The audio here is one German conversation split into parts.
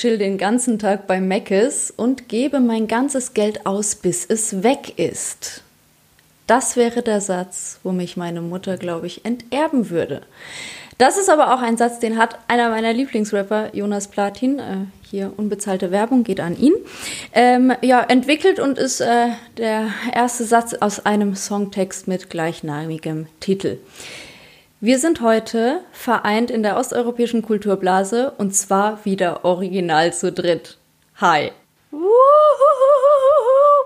chill den ganzen Tag bei Meckes und gebe mein ganzes Geld aus, bis es weg ist. Das wäre der Satz, wo mich meine Mutter, glaube ich, enterben würde. Das ist aber auch ein Satz, den hat einer meiner Lieblingsrapper, Jonas Platin, äh, hier unbezahlte Werbung geht an ihn, ähm, ja, entwickelt und ist äh, der erste Satz aus einem Songtext mit gleichnamigem Titel. Wir sind heute vereint in der osteuropäischen Kulturblase und zwar wieder original zu dritt. Hi.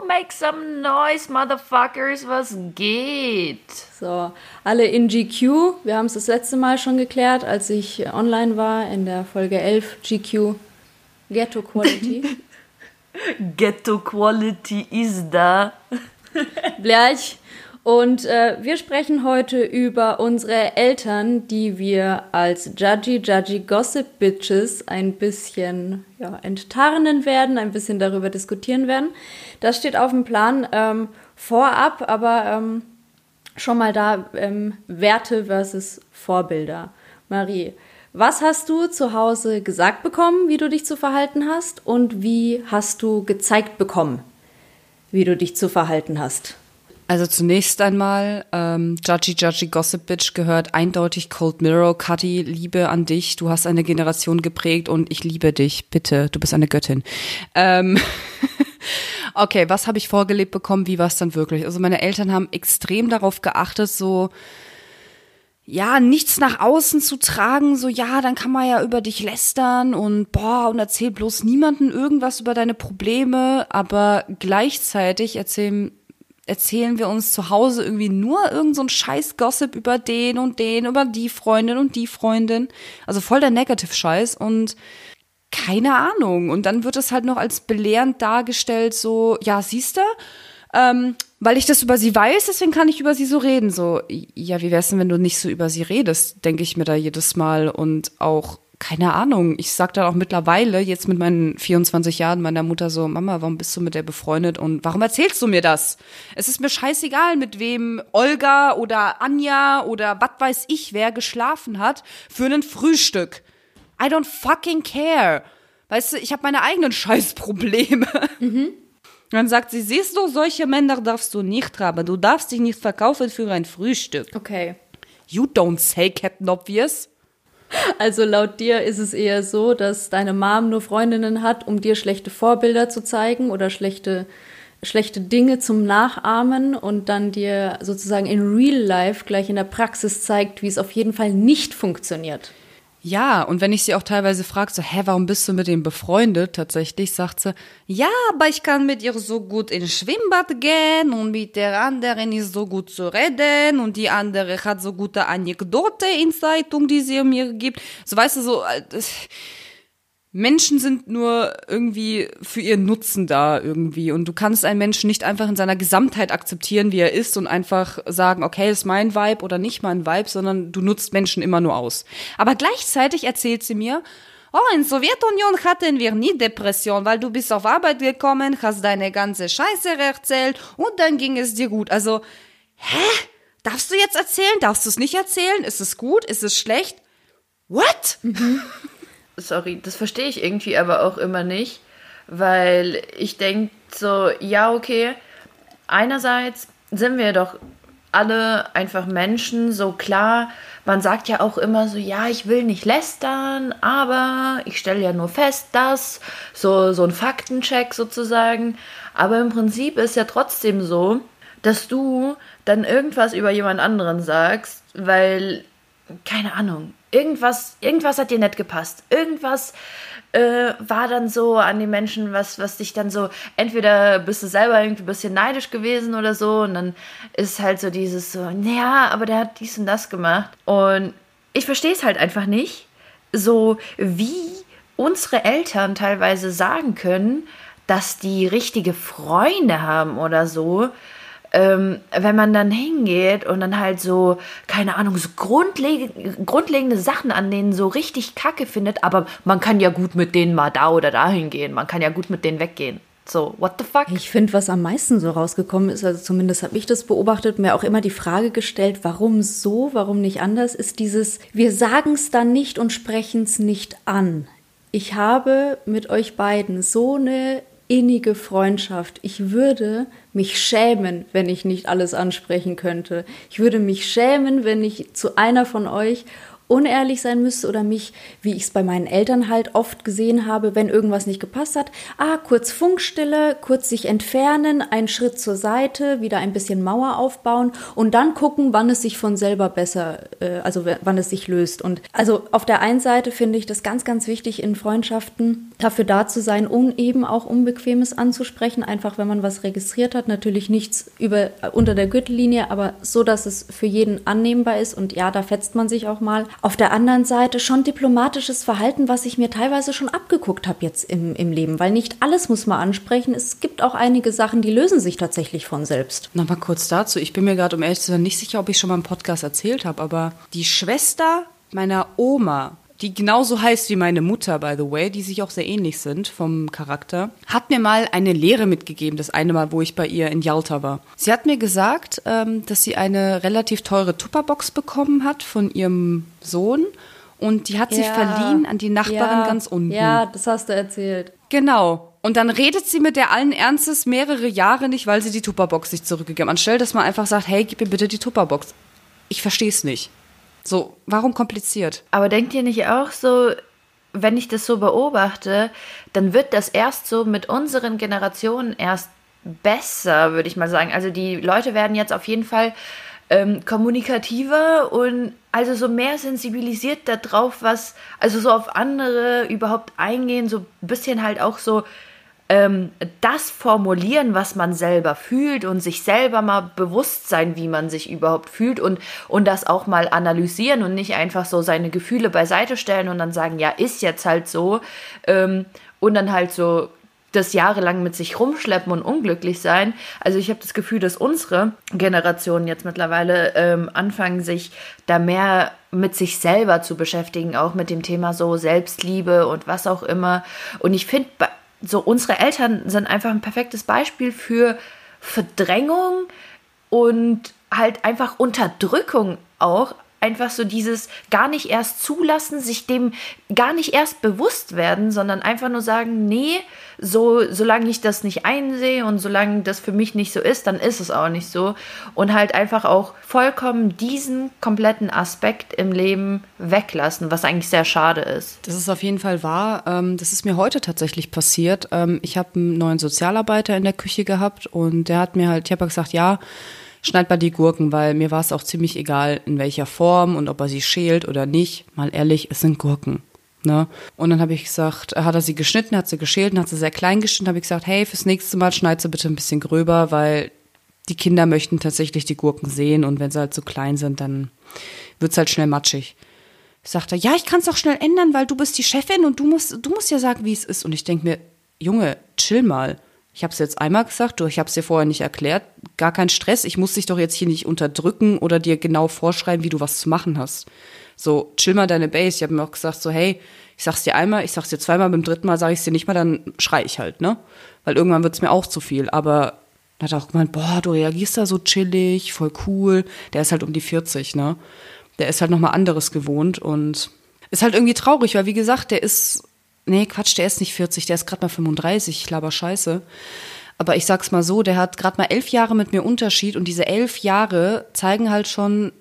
Make some noise, Motherfuckers, was geht? So, alle in GQ. Wir haben es das letzte Mal schon geklärt, als ich online war in der Folge 11 GQ Ghetto Quality. Ghetto Quality ist da. Blech. Und äh, wir sprechen heute über unsere Eltern, die wir als Judgy Judgy Gossip Bitches ein bisschen ja, enttarnen werden, ein bisschen darüber diskutieren werden. Das steht auf dem Plan ähm, vorab, aber ähm, schon mal da ähm, Werte versus Vorbilder. Marie, was hast du zu Hause gesagt bekommen, wie du dich zu verhalten hast? Und wie hast du gezeigt bekommen, wie du dich zu verhalten hast? Also zunächst einmal, ähm, Judgy Judgy Gossip Bitch gehört eindeutig Cold Mirror. Cuddy, Liebe an dich. Du hast eine Generation geprägt und ich liebe dich. Bitte, du bist eine Göttin. Ähm okay, was habe ich vorgelebt bekommen? Wie war es dann wirklich? Also meine Eltern haben extrem darauf geachtet, so ja, nichts nach außen zu tragen, so ja, dann kann man ja über dich lästern und boah, und erzähl bloß niemanden irgendwas über deine Probleme, aber gleichzeitig erzählen erzählen wir uns zu Hause irgendwie nur irgend so scheiß Gossip über den und den, über die Freundin und die Freundin. Also voll der Negative-Scheiß und keine Ahnung. Und dann wird es halt noch als belehrend dargestellt, so, ja, siehst du, ähm, weil ich das über sie weiß, deswegen kann ich über sie so reden. So, ja, wie wär's denn, wenn du nicht so über sie redest, denke ich mir da jedes Mal und auch keine Ahnung, ich sag dann auch mittlerweile, jetzt mit meinen 24 Jahren, meiner Mutter so, Mama, warum bist du mit der befreundet und warum erzählst du mir das? Es ist mir scheißegal, mit wem Olga oder Anja oder was weiß ich wer geschlafen hat für ein Frühstück. I don't fucking care. Weißt du, ich habe meine eigenen Scheißprobleme. Mhm. Dann sagt sie, siehst du, solche Männer darfst du nicht haben. Du darfst dich nicht verkaufen für ein Frühstück. Okay. You don't say, Captain Obvious. Also laut dir ist es eher so, dass deine Mom nur Freundinnen hat, um dir schlechte Vorbilder zu zeigen oder schlechte, schlechte Dinge zum Nachahmen und dann dir sozusagen in Real Life gleich in der Praxis zeigt, wie es auf jeden Fall nicht funktioniert. Ja, und wenn ich sie auch teilweise frage, so, hä, warum bist du mit dem befreundet? Tatsächlich sagt sie, ja, aber ich kann mit ihr so gut ins Schwimmbad gehen und mit der anderen ist so gut zu reden und die andere hat so gute Anekdote in Zeitung, die sie mir gibt. So, weißt du, so, äh, Menschen sind nur irgendwie für ihren Nutzen da irgendwie. Und du kannst einen Menschen nicht einfach in seiner Gesamtheit akzeptieren, wie er ist und einfach sagen, okay, ist mein Vibe oder nicht mein Vibe, sondern du nutzt Menschen immer nur aus. Aber gleichzeitig erzählt sie mir, oh, in Sowjetunion hatten wir nie Depression, weil du bist auf Arbeit gekommen, hast deine ganze Scheiße erzählt und dann ging es dir gut. Also, hä? Darfst du jetzt erzählen? Darfst du es nicht erzählen? Ist es gut? Ist es schlecht? What? Mhm sorry, das verstehe ich irgendwie aber auch immer nicht, weil ich denke so, ja, okay, einerseits sind wir doch alle einfach Menschen, so klar, man sagt ja auch immer so, ja, ich will nicht lästern, aber ich stelle ja nur fest, dass, so, so ein Faktencheck sozusagen, aber im Prinzip ist ja trotzdem so, dass du dann irgendwas über jemand anderen sagst, weil, keine Ahnung, irgendwas, irgendwas hat dir nicht gepasst. Irgendwas äh, war dann so an den Menschen, was, was dich dann so, entweder bist du selber irgendwie ein bisschen neidisch gewesen oder so und dann ist halt so dieses so, naja, aber der hat dies und das gemacht. Und ich verstehe es halt einfach nicht, so wie unsere Eltern teilweise sagen können, dass die richtige Freunde haben oder so, ähm, wenn man dann hingeht und dann halt so, keine Ahnung, so grundleg grundlegende Sachen an denen so richtig kacke findet, aber man kann ja gut mit denen mal da oder dahin gehen, man kann ja gut mit denen weggehen. So, what the fuck? Ich finde, was am meisten so rausgekommen ist, also zumindest habe ich das beobachtet, mir auch immer die Frage gestellt, warum so, warum nicht anders, ist dieses, wir sagen es dann nicht und sprechen es nicht an. ich habe mit euch beiden so eine innige Freundschaft. Ich würde mich schämen, wenn ich nicht alles ansprechen könnte. Ich würde mich schämen, wenn ich zu einer von euch unehrlich sein müsste oder mich, wie ich es bei meinen Eltern halt oft gesehen habe, wenn irgendwas nicht gepasst hat, ah, kurz Funkstille, kurz sich entfernen, einen Schritt zur Seite, wieder ein bisschen Mauer aufbauen und dann gucken, wann es sich von selber besser, äh, also wann es sich löst. Und also auf der einen Seite finde ich das ganz, ganz wichtig in Freundschaften, dafür da zu sein, um eben auch Unbequemes anzusprechen, einfach wenn man was registriert hat, natürlich nichts über, unter der Gürtellinie, aber so, dass es für jeden annehmbar ist und ja, da fetzt man sich auch mal. Auf der anderen Seite schon diplomatisches Verhalten, was ich mir teilweise schon abgeguckt habe jetzt im, im Leben, weil nicht alles muss man ansprechen. Es gibt auch einige Sachen, die lösen sich tatsächlich von selbst. Nochmal kurz dazu. Ich bin mir gerade, um ehrlich zu sein, nicht sicher, ob ich schon mal im Podcast erzählt habe, aber die Schwester meiner Oma die genauso heißt wie meine Mutter, by the way, die sich auch sehr ähnlich sind vom Charakter, hat mir mal eine Lehre mitgegeben, das eine Mal, wo ich bei ihr in Yalta war. Sie hat mir gesagt, ähm, dass sie eine relativ teure Tupperbox bekommen hat von ihrem Sohn und die hat ja, sie verliehen an die Nachbarin ja, ganz unten. Ja, das hast du erzählt. Genau. Und dann redet sie mit der allen Ernstes mehrere Jahre nicht, weil sie die Tupperbox nicht zurückgegeben hat. Anstelle, dass man einfach sagt, hey, gib mir bitte die Tupperbox. Ich verstehe es nicht. So, warum kompliziert? Aber denkt ihr nicht auch so, wenn ich das so beobachte, dann wird das erst so mit unseren Generationen erst besser, würde ich mal sagen. Also die Leute werden jetzt auf jeden Fall ähm, kommunikativer und also so mehr sensibilisiert darauf, was, also so auf andere überhaupt eingehen, so ein bisschen halt auch so ähm, das formulieren, was man selber fühlt und sich selber mal bewusst sein, wie man sich überhaupt fühlt und, und das auch mal analysieren und nicht einfach so seine Gefühle beiseite stellen und dann sagen, ja, ist jetzt halt so ähm, und dann halt so das jahrelang mit sich rumschleppen und unglücklich sein. Also ich habe das Gefühl, dass unsere Generation jetzt mittlerweile ähm, anfangen, sich da mehr mit sich selber zu beschäftigen, auch mit dem Thema so Selbstliebe und was auch immer. Und ich finde, so unsere Eltern sind einfach ein perfektes Beispiel für Verdrängung und halt einfach Unterdrückung auch einfach so dieses gar nicht erst zulassen, sich dem gar nicht erst bewusst werden, sondern einfach nur sagen, nee, so solange ich das nicht einsehe und solange das für mich nicht so ist, dann ist es auch nicht so und halt einfach auch vollkommen diesen kompletten Aspekt im Leben weglassen, was eigentlich sehr schade ist. Das ist auf jeden Fall wahr. Ähm, das ist mir heute tatsächlich passiert. Ähm, ich habe einen neuen Sozialarbeiter in der Küche gehabt und der hat mir halt, ich habe gesagt, ja, schneid mal die Gurken, weil mir war es auch ziemlich egal, in welcher Form und ob er sie schält oder nicht. Mal ehrlich, es sind Gurken. Ne? Und dann habe ich gesagt, hat er sie geschnitten, hat sie geschält und hat sie sehr klein geschnitten, habe ich gesagt, hey, fürs nächste Mal schneid sie bitte ein bisschen gröber, weil die Kinder möchten tatsächlich die Gurken sehen und wenn sie halt so klein sind, dann wird's halt schnell matschig. Sagt er, ja, ich kann es auch schnell ändern, weil du bist die Chefin und du musst, du musst ja sagen, wie es ist. Und ich denke mir, Junge, chill mal. Ich habe es jetzt einmal gesagt, du, ich habe es dir vorher nicht erklärt. Gar kein Stress. Ich muss dich doch jetzt hier nicht unterdrücken oder dir genau vorschreiben, wie du was zu machen hast. So, chill mal deine Base. Ich habe mir auch gesagt, so, hey, ich sag's dir einmal, ich sag's dir zweimal, beim dritten Mal sage ich es dir nicht mal, dann schrei ich halt, ne? Weil irgendwann wird's mir auch zu viel. Aber er hat auch gemeint, boah, du reagierst da so chillig, voll cool. Der ist halt um die 40, ne? Der ist halt nochmal anderes gewohnt und ist halt irgendwie traurig, weil wie gesagt, der ist Nee, Quatsch, der ist nicht 40, der ist gerade mal 35, ich laber Scheiße. Aber ich sag's mal so, der hat gerade mal elf Jahre mit mir Unterschied und diese elf Jahre zeigen halt schon,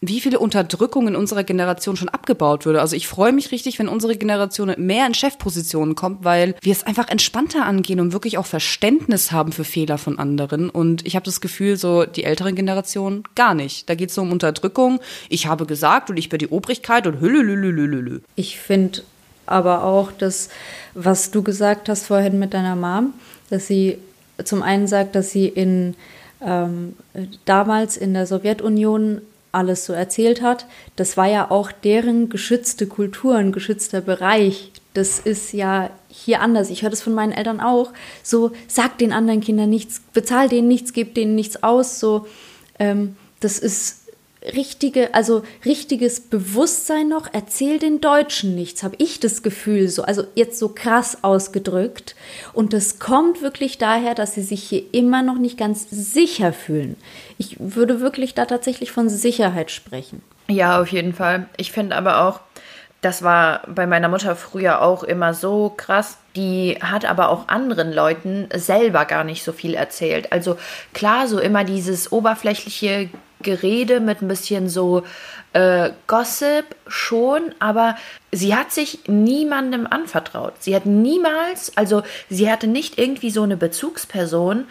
wie viele Unterdrückung in unserer Generation schon abgebaut würde. Also ich freue mich richtig, wenn unsere Generation mehr in Chefpositionen kommt, weil wir es einfach entspannter angehen und wirklich auch Verständnis haben für Fehler von anderen. Und ich habe das Gefühl, so die älteren Generationen gar nicht. Da geht es so um Unterdrückung. Ich habe gesagt und ich bin die Obrigkeit und lülle. Ich finde aber auch das, was du gesagt hast vorhin mit deiner Mom, dass sie zum einen sagt, dass sie in ähm, damals in der Sowjetunion alles so erzählt hat. Das war ja auch deren geschützte Kultur, ein geschützter Bereich. Das ist ja hier anders. Ich höre das von meinen Eltern auch. So, sag den anderen Kindern nichts, bezahl denen nichts, gib denen nichts aus. So, ähm, das ist richtige, also richtiges Bewusstsein noch, erzähl den Deutschen nichts, habe ich das Gefühl, so, also jetzt so krass ausgedrückt. Und das kommt wirklich daher, dass sie sich hier immer noch nicht ganz sicher fühlen. Ich würde wirklich da tatsächlich von Sicherheit sprechen. Ja, auf jeden Fall. Ich finde aber auch, das war bei meiner Mutter früher auch immer so krass. Die hat aber auch anderen Leuten selber gar nicht so viel erzählt. Also klar, so immer dieses oberflächliche Gerede mit ein bisschen so äh, Gossip schon, aber sie hat sich niemandem anvertraut. Sie hat niemals, also sie hatte nicht irgendwie so eine Bezugsperson,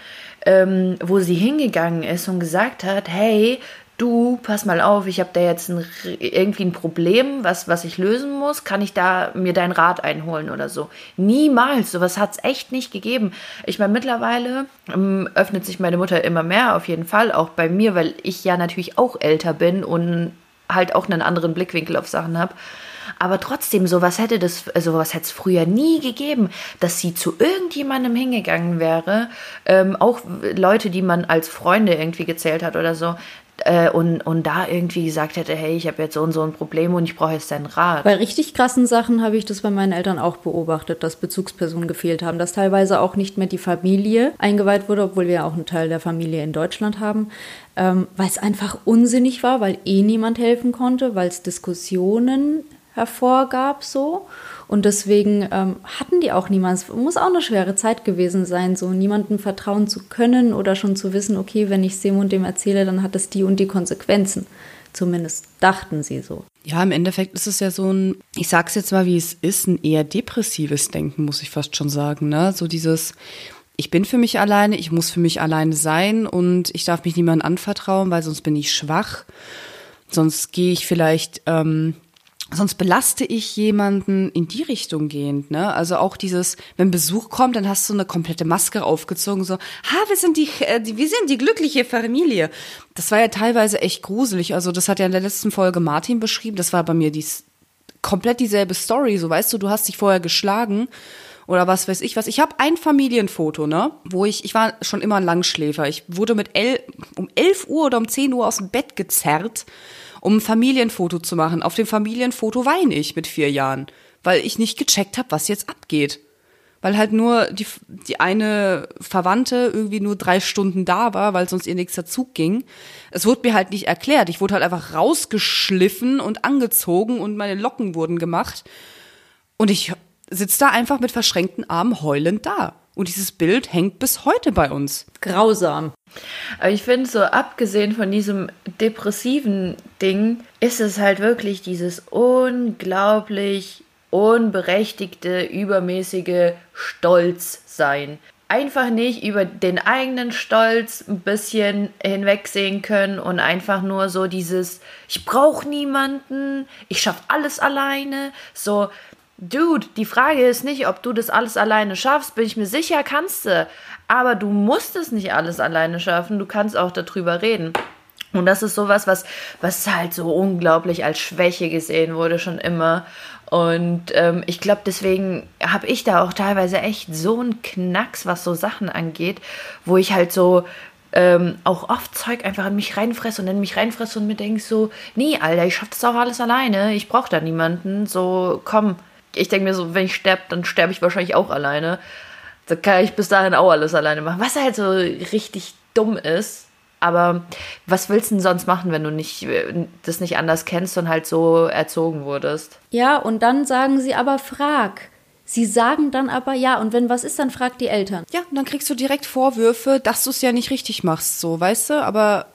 ähm, wo sie hingegangen ist und gesagt hat, hey, du, pass mal auf, ich habe da jetzt ein, irgendwie ein Problem, was, was ich lösen muss, kann ich da mir deinen Rat einholen oder so. Niemals, sowas hat es echt nicht gegeben. Ich meine, mittlerweile ähm, öffnet sich meine Mutter immer mehr, auf jeden Fall, auch bei mir, weil ich ja natürlich auch älter bin und halt auch einen anderen Blickwinkel auf Sachen habe. Aber trotzdem, sowas hätte das, sowas hätte es früher nie gegeben, dass sie zu irgendjemandem hingegangen wäre, ähm, auch Leute, die man als Freunde irgendwie gezählt hat oder so, äh, und, und da irgendwie gesagt hätte, hey, ich habe jetzt so und so ein Problem und ich brauche jetzt deinen Rat. Bei richtig krassen Sachen habe ich das bei meinen Eltern auch beobachtet, dass Bezugspersonen gefehlt haben, dass teilweise auch nicht mehr die Familie eingeweiht wurde, obwohl wir ja auch einen Teil der Familie in Deutschland haben, ähm, weil es einfach unsinnig war, weil eh niemand helfen konnte, weil es Diskussionen hervorgab so. Und deswegen ähm, hatten die auch niemanden. Es muss auch eine schwere Zeit gewesen sein, so niemandem vertrauen zu können oder schon zu wissen, okay, wenn ich und dem erzähle, dann hat es die und die Konsequenzen. Zumindest dachten sie so. Ja, im Endeffekt ist es ja so ein, ich sag's jetzt mal, wie es ist, ein eher depressives Denken, muss ich fast schon sagen. Ne? So dieses, ich bin für mich alleine, ich muss für mich alleine sein und ich darf mich niemandem anvertrauen, weil sonst bin ich schwach. Sonst gehe ich vielleicht ähm, sonst belaste ich jemanden in die Richtung gehend, ne? Also auch dieses, wenn Besuch kommt, dann hast du eine komplette Maske aufgezogen, so, ha, wir sind die, äh, wir sind die glückliche Familie. Das war ja teilweise echt gruselig. Also das hat ja in der letzten Folge Martin beschrieben. Das war bei mir die komplett dieselbe Story. So, weißt du, du hast dich vorher geschlagen oder was weiß ich was. Ich habe ein Familienfoto, ne, wo ich, ich war schon immer ein Langschläfer. Ich wurde mit el, um 11 Uhr oder um 10 Uhr aus dem Bett gezerrt um ein Familienfoto zu machen. Auf dem Familienfoto weine ich mit vier Jahren, weil ich nicht gecheckt habe, was jetzt abgeht. Weil halt nur die, die eine Verwandte irgendwie nur drei Stunden da war, weil sonst ihr nichts dazu ging. Es wurde mir halt nicht erklärt. Ich wurde halt einfach rausgeschliffen und angezogen und meine Locken wurden gemacht. Und ich sitze da einfach mit verschränkten Armen heulend da. Und dieses Bild hängt bis heute bei uns. Grausam. Aber ich finde, so abgesehen von diesem depressiven Ding, ist es halt wirklich dieses unglaublich unberechtigte, übermäßige Stolzsein. Einfach nicht über den eigenen Stolz ein bisschen hinwegsehen können und einfach nur so dieses, ich brauche niemanden, ich schaffe alles alleine. So, Dude, die Frage ist nicht, ob du das alles alleine schaffst. Bin ich mir sicher, kannst du. Aber du musst es nicht alles alleine schaffen. Du kannst auch darüber reden. Und das ist sowas, was, was halt so unglaublich als Schwäche gesehen wurde, schon immer. Und ähm, ich glaube, deswegen habe ich da auch teilweise echt so einen Knacks, was so Sachen angeht, wo ich halt so ähm, auch oft Zeug einfach in mich reinfresse und in mich reinfresse und mir denke so, nee, Alter, ich schaffe das auch alles alleine. Ich brauche da niemanden. So, komm, ich denke mir so, wenn ich sterbe, dann sterbe ich wahrscheinlich auch alleine. Da kann ich bis dahin auch alles alleine machen. Was halt so richtig dumm ist. Aber was willst du denn sonst machen, wenn du nicht, das nicht anders kennst und halt so erzogen wurdest? Ja, und dann sagen sie aber, frag. Sie sagen dann aber ja, und wenn was ist, dann frag die Eltern. Ja, und dann kriegst du direkt Vorwürfe, dass du es ja nicht richtig machst, so, weißt du? Aber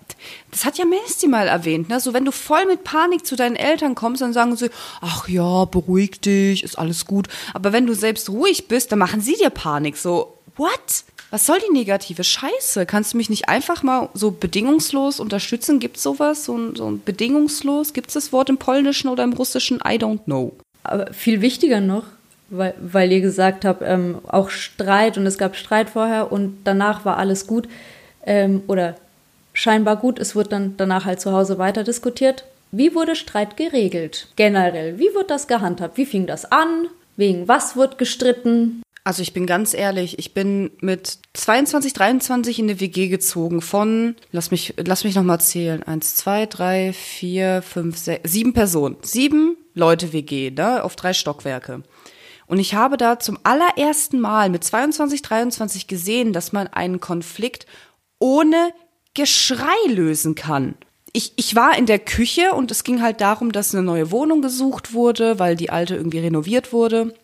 das hat ja Messi mal erwähnt, ne? So, wenn du voll mit Panik zu deinen Eltern kommst, dann sagen sie, ach ja, beruhig dich, ist alles gut. Aber wenn du selbst ruhig bist, dann machen sie dir Panik. So, what? Was soll die negative Scheiße? Kannst du mich nicht einfach mal so bedingungslos unterstützen? Gibt's sowas? So ein, so ein bedingungslos? Gibt's das Wort im Polnischen oder im Russischen? I don't know. Aber viel wichtiger noch, weil, weil ihr gesagt habt, ähm, auch Streit und es gab Streit vorher und danach war alles gut ähm, oder scheinbar gut. Es wird dann danach halt zu Hause weiter diskutiert. Wie wurde Streit geregelt? Generell, wie wird das gehandhabt? Wie fing das an? Wegen was wird gestritten? Also ich bin ganz ehrlich, ich bin mit 22, 23 in eine WG gezogen von, lass mich, lass mich nochmal zählen, eins, zwei, drei, vier, fünf, sechs, sieben Personen. Sieben Leute WG, ne, auf drei Stockwerke. Und ich habe da zum allerersten Mal mit 22, 23 gesehen, dass man einen Konflikt ohne Geschrei lösen kann. ich, ich war in der Küche und es ging halt darum, dass eine neue Wohnung gesucht wurde, weil die alte irgendwie renoviert wurde,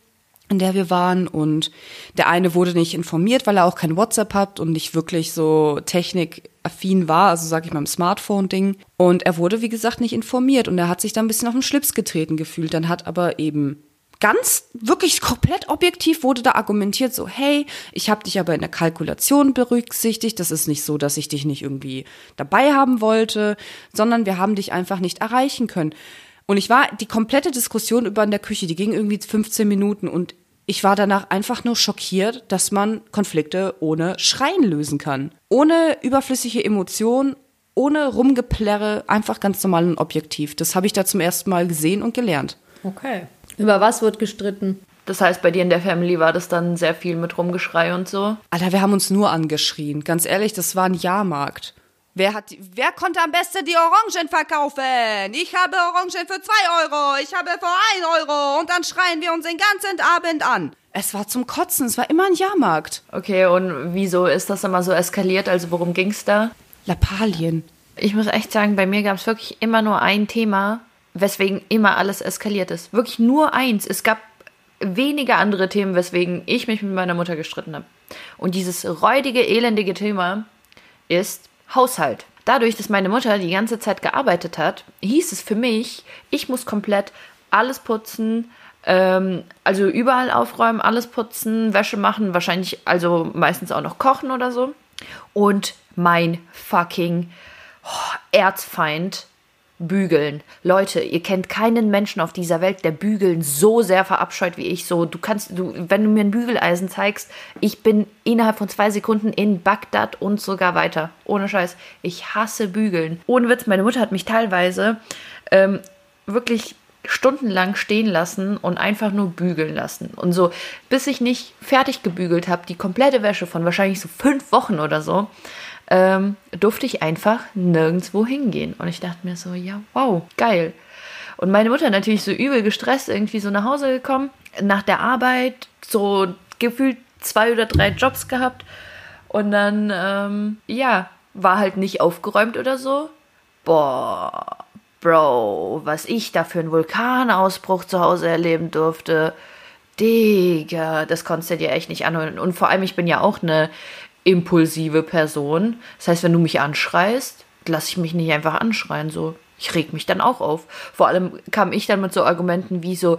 in der wir waren. Und der eine wurde nicht informiert, weil er auch kein WhatsApp hat und nicht wirklich so technikaffin war, also sag ich mal im Smartphone-Ding. Und er wurde, wie gesagt, nicht informiert und er hat sich da ein bisschen auf den Schlips getreten gefühlt. Dann hat aber eben ganz wirklich komplett objektiv wurde da argumentiert so hey ich habe dich aber in der Kalkulation berücksichtigt das ist nicht so dass ich dich nicht irgendwie dabei haben wollte sondern wir haben dich einfach nicht erreichen können und ich war die komplette Diskussion über in der Küche die ging irgendwie 15 Minuten und ich war danach einfach nur schockiert, dass man Konflikte ohne Schreien lösen kann. Ohne überflüssige Emotionen, ohne Rumgeplärre, einfach ganz normal und objektiv. Das habe ich da zum ersten Mal gesehen und gelernt. Okay. Über was wird gestritten? Das heißt, bei dir in der Family war das dann sehr viel mit Rumgeschrei und so? Alter, wir haben uns nur angeschrien. Ganz ehrlich, das war ein Jahrmarkt. Wer, hat, wer konnte am besten die Orangen verkaufen? Ich habe Orangen für zwei Euro, ich habe für ein Euro und dann schreien wir uns den ganzen Abend an. Es war zum Kotzen, es war immer ein Jahrmarkt. Okay, und wieso ist das immer so eskaliert? Also worum ging's da? Lappalien. Ich muss echt sagen, bei mir gab es wirklich immer nur ein Thema, weswegen immer alles eskaliert ist. Wirklich nur eins. Es gab wenige andere Themen, weswegen ich mich mit meiner Mutter gestritten habe. Und dieses räudige, elendige Thema ist Haushalt. Dadurch, dass meine Mutter die ganze Zeit gearbeitet hat, hieß es für mich, ich muss komplett alles putzen, ähm, also überall aufräumen, alles putzen, Wäsche machen, wahrscheinlich also meistens auch noch kochen oder so. Und mein fucking oh, Erzfeind Bügeln. Leute, ihr kennt keinen Menschen auf dieser Welt, der Bügeln so sehr verabscheut wie ich. So, du kannst, du, wenn du mir ein Bügeleisen zeigst, ich bin innerhalb von zwei Sekunden in Bagdad und sogar weiter. Ohne Scheiß. Ich hasse Bügeln. Ohne Witz, meine Mutter hat mich teilweise ähm, wirklich stundenlang stehen lassen und einfach nur bügeln lassen. Und so, bis ich nicht fertig gebügelt habe, die komplette Wäsche von wahrscheinlich so fünf Wochen oder so, ähm, durfte ich einfach nirgendwo hingehen. Und ich dachte mir so, ja, wow, geil. Und meine Mutter natürlich so übel gestresst, irgendwie so nach Hause gekommen, nach der Arbeit, so gefühlt zwei oder drei Jobs gehabt. Und dann, ähm, ja, war halt nicht aufgeräumt oder so. Boah, Bro, was ich da für einen Vulkanausbruch zu Hause erleben durfte. Digga, das konntest du dir echt nicht anhören. Und vor allem, ich bin ja auch eine impulsive Person. Das heißt, wenn du mich anschreist, lasse ich mich nicht einfach anschreien. So, ich reg mich dann auch auf. Vor allem kam ich dann mit so Argumenten wie so,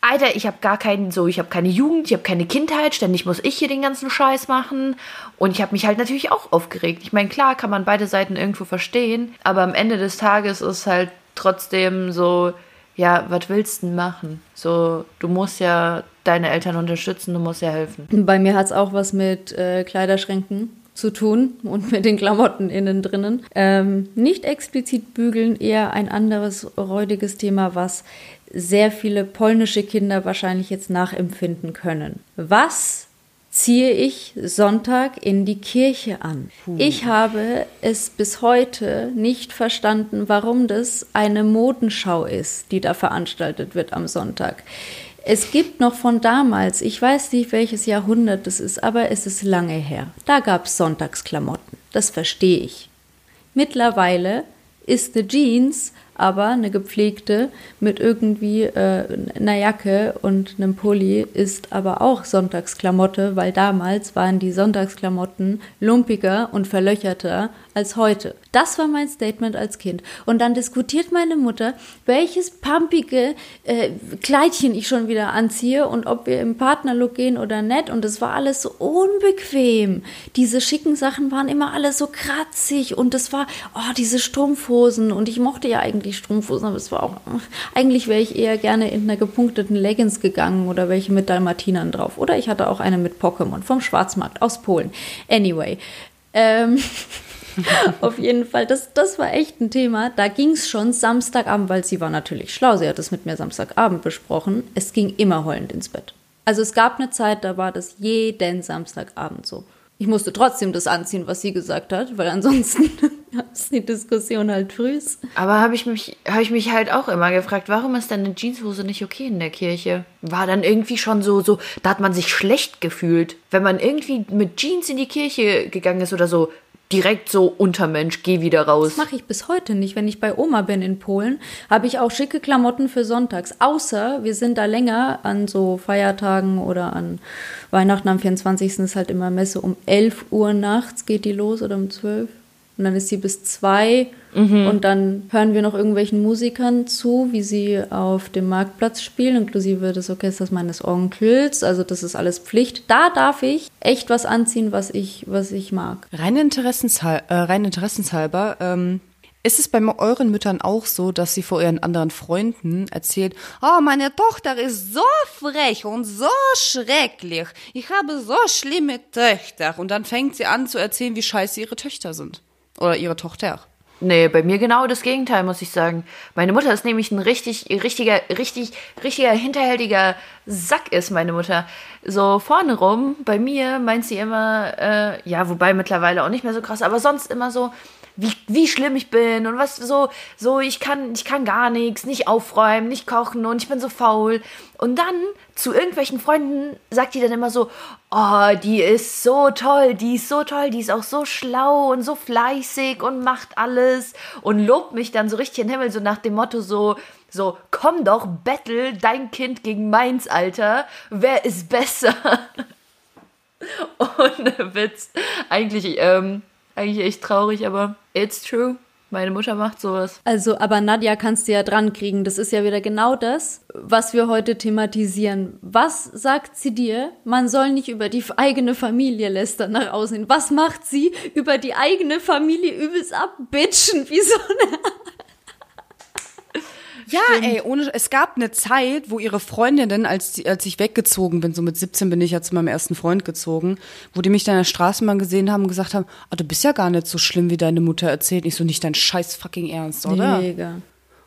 Alter, ich habe gar keinen so, ich habe keine Jugend, ich habe keine Kindheit, ständig muss ich hier den ganzen Scheiß machen und ich habe mich halt natürlich auch aufgeregt. Ich meine, klar kann man beide Seiten irgendwo verstehen, aber am Ende des Tages ist halt trotzdem so, ja, was willst du denn machen? So, du musst ja deine Eltern unterstützen, du musst ja helfen. Bei mir hat es auch was mit äh, Kleiderschränken zu tun und mit den Klamotten innen drinnen. Ähm, nicht explizit bügeln, eher ein anderes räudiges Thema, was sehr viele polnische Kinder wahrscheinlich jetzt nachempfinden können. Was ziehe ich Sonntag in die Kirche an. Puh. Ich habe es bis heute nicht verstanden, warum das eine Modenschau ist, die da veranstaltet wird am Sonntag. Es gibt noch von damals, ich weiß nicht welches Jahrhundert das ist, aber es ist lange her. Da gab es Sonntagsklamotten. Das verstehe ich. Mittlerweile ist eine Jeans aber eine gepflegte mit irgendwie äh, einer Jacke und einem Pulli ist aber auch Sonntagsklamotte, weil damals waren die Sonntagsklamotten lumpiger und verlöcherter als heute. Das war mein Statement als Kind. Und dann diskutiert meine Mutter, welches pumpige äh, Kleidchen ich schon wieder anziehe und ob wir im Partnerlook gehen oder nicht. Und es war alles so unbequem. Diese schicken Sachen waren immer alles so kratzig und es war, oh, diese Strumpfhosen. Und ich mochte ja eigentlich Strumpfhosen, aber es war auch, eigentlich wäre ich eher gerne in einer gepunkteten Leggings gegangen oder welche mit Dalmatinern drauf. Oder ich hatte auch eine mit Pokémon vom Schwarzmarkt aus Polen. Anyway. Ähm, Auf jeden Fall, das, das war echt ein Thema. Da ging es schon Samstagabend, weil sie war natürlich schlau. Sie hat es mit mir Samstagabend besprochen. Es ging immer heulend ins Bett. Also es gab eine Zeit, da war das jeden Samstagabend so. Ich musste trotzdem das anziehen, was sie gesagt hat, weil ansonsten ist die Diskussion halt früh. Aber habe ich, mich, hab ich mich halt auch immer gefragt, warum ist denn eine Jeanshose nicht okay in der Kirche? War dann irgendwie schon so, so, da hat man sich schlecht gefühlt. Wenn man irgendwie mit Jeans in die Kirche gegangen ist oder so, direkt so Untermensch, geh wieder raus. Das mache ich bis heute nicht. Wenn ich bei Oma bin in Polen, habe ich auch schicke Klamotten für sonntags. Außer wir sind da länger an so Feiertagen oder an Weihnachten am 24. ist halt immer Messe um 11 Uhr nachts geht die los oder um 12. Und dann ist sie bis zwei mhm. und dann hören wir noch irgendwelchen Musikern zu, wie sie auf dem Marktplatz spielen, inklusive des Orchesters meines Onkels. Also das ist alles Pflicht. Da darf ich echt was anziehen, was ich, was ich mag. Rein, interessenshalber, äh, rein interessenshalber ähm, ist es bei euren Müttern auch so, dass sie vor ihren anderen Freunden erzählt, oh, meine Tochter ist so frech und so schrecklich. Ich habe so schlimme Töchter. Und dann fängt sie an zu erzählen, wie scheiße ihre Töchter sind. Oder ihre Tochter. Nee, bei mir genau das Gegenteil, muss ich sagen. Meine Mutter ist nämlich ein richtig, richtiger, richtig, richtiger, hinterhältiger Sack ist, meine Mutter. So vorne rum, bei mir meint sie immer, äh, ja, wobei mittlerweile auch nicht mehr so krass, aber sonst immer so, wie, wie schlimm ich bin und was so, so, ich kann, ich kann gar nichts, nicht aufräumen, nicht kochen und ich bin so faul. Und dann zu irgendwelchen Freunden sagt die dann immer so, oh, die ist so toll, die ist so toll, die ist auch so schlau und so fleißig und macht alles und lobt mich dann so richtig in den Himmel, so nach dem Motto so, so, komm doch, battle dein Kind gegen meins, Alter. Wer ist besser? Ohne Witz. Eigentlich, ähm, eigentlich echt traurig, aber it's true. Meine Mutter macht sowas. Also, aber Nadja kannst du ja dran kriegen. Das ist ja wieder genau das, was wir heute thematisieren. Was sagt sie dir? Man soll nicht über die eigene Familie lästern nach außen. Was macht sie? Über die eigene Familie übelst abbitchen. Wie so eine ja, Stimmt. ey, ohne, es gab eine Zeit, wo ihre Freundinnen, als, als ich weggezogen bin, so mit 17 bin ich ja zu meinem ersten Freund gezogen, wo die mich dann in der Straßenbahn gesehen haben und gesagt haben, oh, du bist ja gar nicht so schlimm, wie deine Mutter erzählt. Ich so, nicht dein scheiß fucking Ernst, oder? Mega.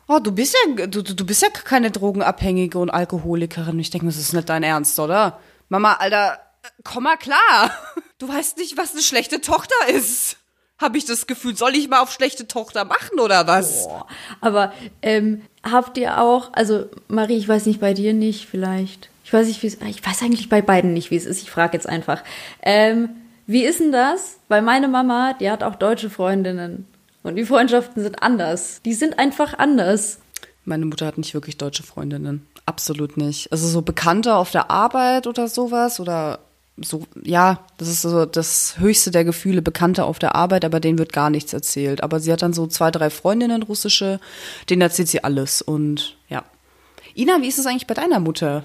Oh, du bist ja, du, du bist ja keine Drogenabhängige und Alkoholikerin. Ich denke, das ist nicht dein Ernst, oder? Mama, Alter, komm mal klar. Du weißt nicht, was eine schlechte Tochter ist habe ich das Gefühl, soll ich mal auf schlechte Tochter machen oder was? Boah. Aber ähm, habt ihr auch, also Marie, ich weiß nicht bei dir nicht, vielleicht. Ich weiß nicht, wie es, ich weiß eigentlich bei beiden nicht, wie es ist. Ich frage jetzt einfach. Ähm, wie ist denn das? Weil meine Mama, die hat auch deutsche Freundinnen. Und die Freundschaften sind anders. Die sind einfach anders. Meine Mutter hat nicht wirklich deutsche Freundinnen. Absolut nicht. Also so Bekannte auf der Arbeit oder sowas oder so, ja, das ist so das höchste der Gefühle, Bekannte auf der Arbeit, aber denen wird gar nichts erzählt. Aber sie hat dann so zwei, drei Freundinnen russische, denen erzählt sie alles und ja. Ina, wie ist es eigentlich bei deiner Mutter?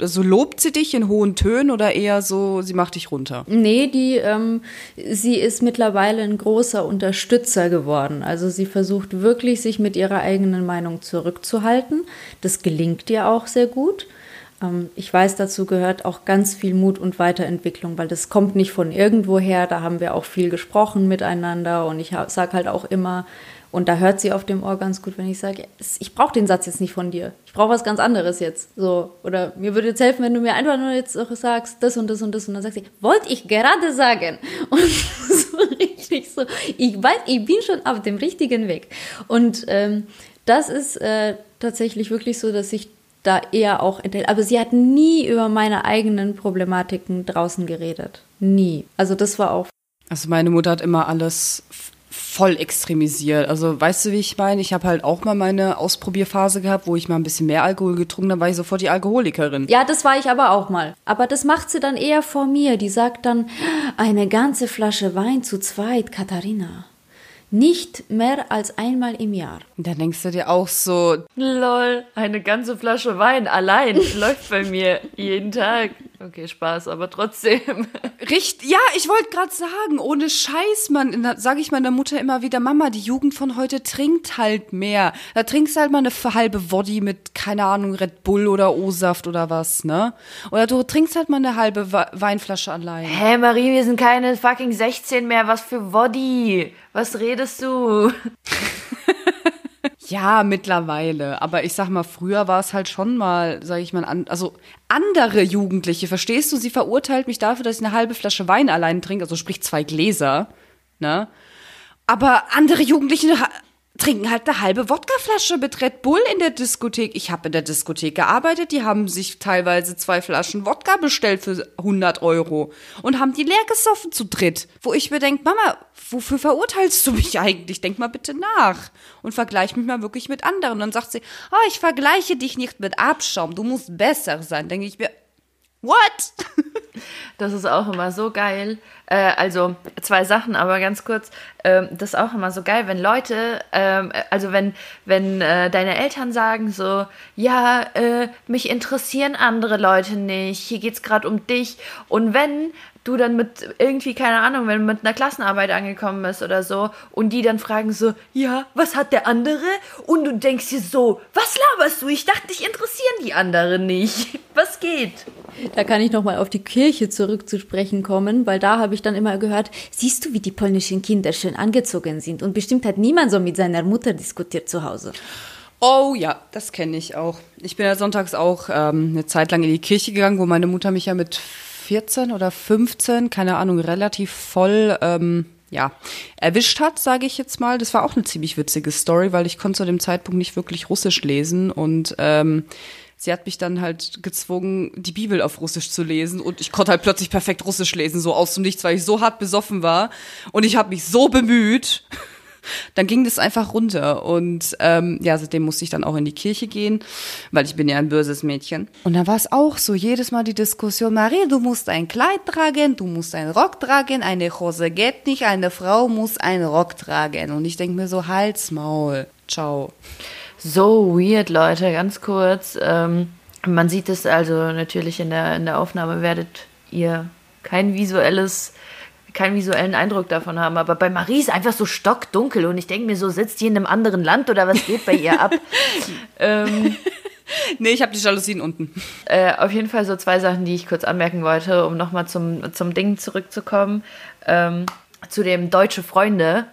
Also lobt sie dich in hohen Tönen oder eher so, sie macht dich runter? Nee, die, ähm, sie ist mittlerweile ein großer Unterstützer geworden. Also sie versucht wirklich, sich mit ihrer eigenen Meinung zurückzuhalten. Das gelingt ihr auch sehr gut. Ähm, ich weiß, dazu gehört auch ganz viel Mut und Weiterentwicklung, weil das kommt nicht von irgendwoher. Da haben wir auch viel gesprochen miteinander und ich sage halt auch immer, und da hört sie auf dem Ohr ganz gut, wenn ich sage, ich brauche den Satz jetzt nicht von dir. Ich brauche was ganz anderes jetzt. So. Oder mir würde jetzt helfen, wenn du mir einfach nur jetzt sagst, das und das und das. Und dann sagt sie, wollte ich gerade sagen. Und so richtig so, ich weiß, ich bin schon auf dem richtigen Weg. Und ähm, das ist äh, tatsächlich wirklich so, dass ich da eher auch enthält. Aber sie hat nie über meine eigenen Problematiken draußen geredet. Nie. Also das war auch. Also meine Mutter hat immer alles voll extremisiert. Also weißt du, wie ich meine? Ich habe halt auch mal meine Ausprobierphase gehabt, wo ich mal ein bisschen mehr Alkohol getrunken habe, war ich sofort die Alkoholikerin. Ja, das war ich aber auch mal. Aber das macht sie dann eher vor mir. Die sagt dann, eine ganze Flasche Wein zu zweit, Katharina. Nicht mehr als einmal im Jahr. Da denkst du dir auch so, lol, eine ganze Flasche Wein allein läuft bei mir jeden Tag. Okay, Spaß, aber trotzdem. Richtig, ja, ich wollte gerade sagen, ohne Scheiß, man, sage ich meiner Mutter immer wieder, Mama, die Jugend von heute trinkt halt mehr. Da trinkst halt mal eine halbe Woddy mit, keine Ahnung, Red Bull oder O-Saft oder was, ne? Oder du trinkst halt mal eine halbe Weinflasche allein. Hä, Marie, wir sind keine fucking 16 mehr, was für Woddy? Was redest du? Ja, mittlerweile. Aber ich sag mal, früher war es halt schon mal, sag ich mal, an, also andere Jugendliche, verstehst du? Sie verurteilt mich dafür, dass ich eine halbe Flasche Wein allein trinke, also sprich zwei Gläser, ne? Aber andere Jugendliche trinken halt eine halbe Wodkaflasche mit Red Bull in der Diskothek. Ich habe in der Diskothek gearbeitet, die haben sich teilweise zwei Flaschen Wodka bestellt für 100 Euro und haben die leer gesoffen zu dritt. Wo ich mir denke, Mama, wofür verurteilst du mich eigentlich? Denk mal bitte nach und vergleich mich mal wirklich mit anderen. Und dann sagt sie, oh, ich vergleiche dich nicht mit Abschaum, du musst besser sein. Denke ich mir, what? Das ist auch immer so geil. Äh, also zwei Sachen, aber ganz kurz. Ähm, das ist auch immer so geil, wenn Leute, ähm, also wenn, wenn äh, deine Eltern sagen so, ja, äh, mich interessieren andere Leute nicht, hier geht's gerade um dich. Und wenn du dann mit irgendwie, keine Ahnung, wenn du mit einer Klassenarbeit angekommen bist oder so und die dann fragen so, ja, was hat der andere? Und du denkst dir so, was laberst du? Ich dachte, dich interessieren die anderen nicht. Was geht? Da kann ich nochmal auf die Kirche zurückzusprechen kommen, weil da habe ich dann immer gehört, siehst du, wie die polnischen Kinder schön angezogen sind und bestimmt hat niemand so mit seiner Mutter diskutiert zu Hause. Oh ja, das kenne ich auch. Ich bin ja sonntags auch ähm, eine Zeit lang in die Kirche gegangen, wo meine Mutter mich ja mit 14 oder 15, keine Ahnung, relativ voll ähm, ja, erwischt hat, sage ich jetzt mal. Das war auch eine ziemlich witzige Story, weil ich konnte zu dem Zeitpunkt nicht wirklich Russisch lesen und ähm, sie hat mich dann halt gezwungen, die Bibel auf Russisch zu lesen und ich konnte halt plötzlich perfekt Russisch lesen, so aus dem Nichts, weil ich so hart besoffen war und ich habe mich so bemüht dann ging das einfach runter. Und ähm, ja, seitdem musste ich dann auch in die Kirche gehen, weil ich bin ja ein böses Mädchen. Und dann war es auch so, jedes Mal die Diskussion, Marie, du musst ein Kleid tragen, du musst einen Rock tragen, eine Hose geht nicht, eine Frau muss einen Rock tragen. Und ich denke mir so, Halsmaul, ciao. So weird, Leute, ganz kurz. Ähm, man sieht es also natürlich in der, in der Aufnahme, werdet ihr kein visuelles keinen visuellen Eindruck davon haben. Aber bei Marie ist einfach so stockdunkel und ich denke mir so, sitzt die in einem anderen Land oder was geht bei ihr ab? ähm, nee, ich habe die Jalousien unten. Äh, auf jeden Fall so zwei Sachen, die ich kurz anmerken wollte, um nochmal zum, zum Ding zurückzukommen. Ähm, zu dem deutsche Freunde.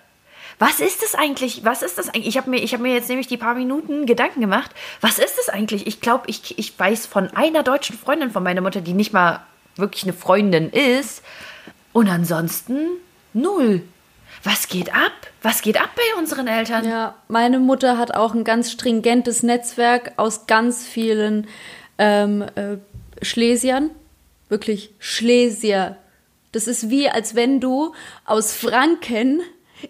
Was ist das eigentlich? Was ist das eigentlich? Ich habe mir, hab mir jetzt nämlich die paar Minuten Gedanken gemacht. Was ist das eigentlich? Ich glaube, ich, ich weiß von einer deutschen Freundin von meiner Mutter, die nicht mal wirklich eine Freundin ist. Und ansonsten null. Was geht ab? Was geht ab bei unseren Eltern? Ja, meine Mutter hat auch ein ganz stringentes Netzwerk aus ganz vielen ähm, äh, Schlesiern. Wirklich Schlesier. Das ist wie, als wenn du aus Franken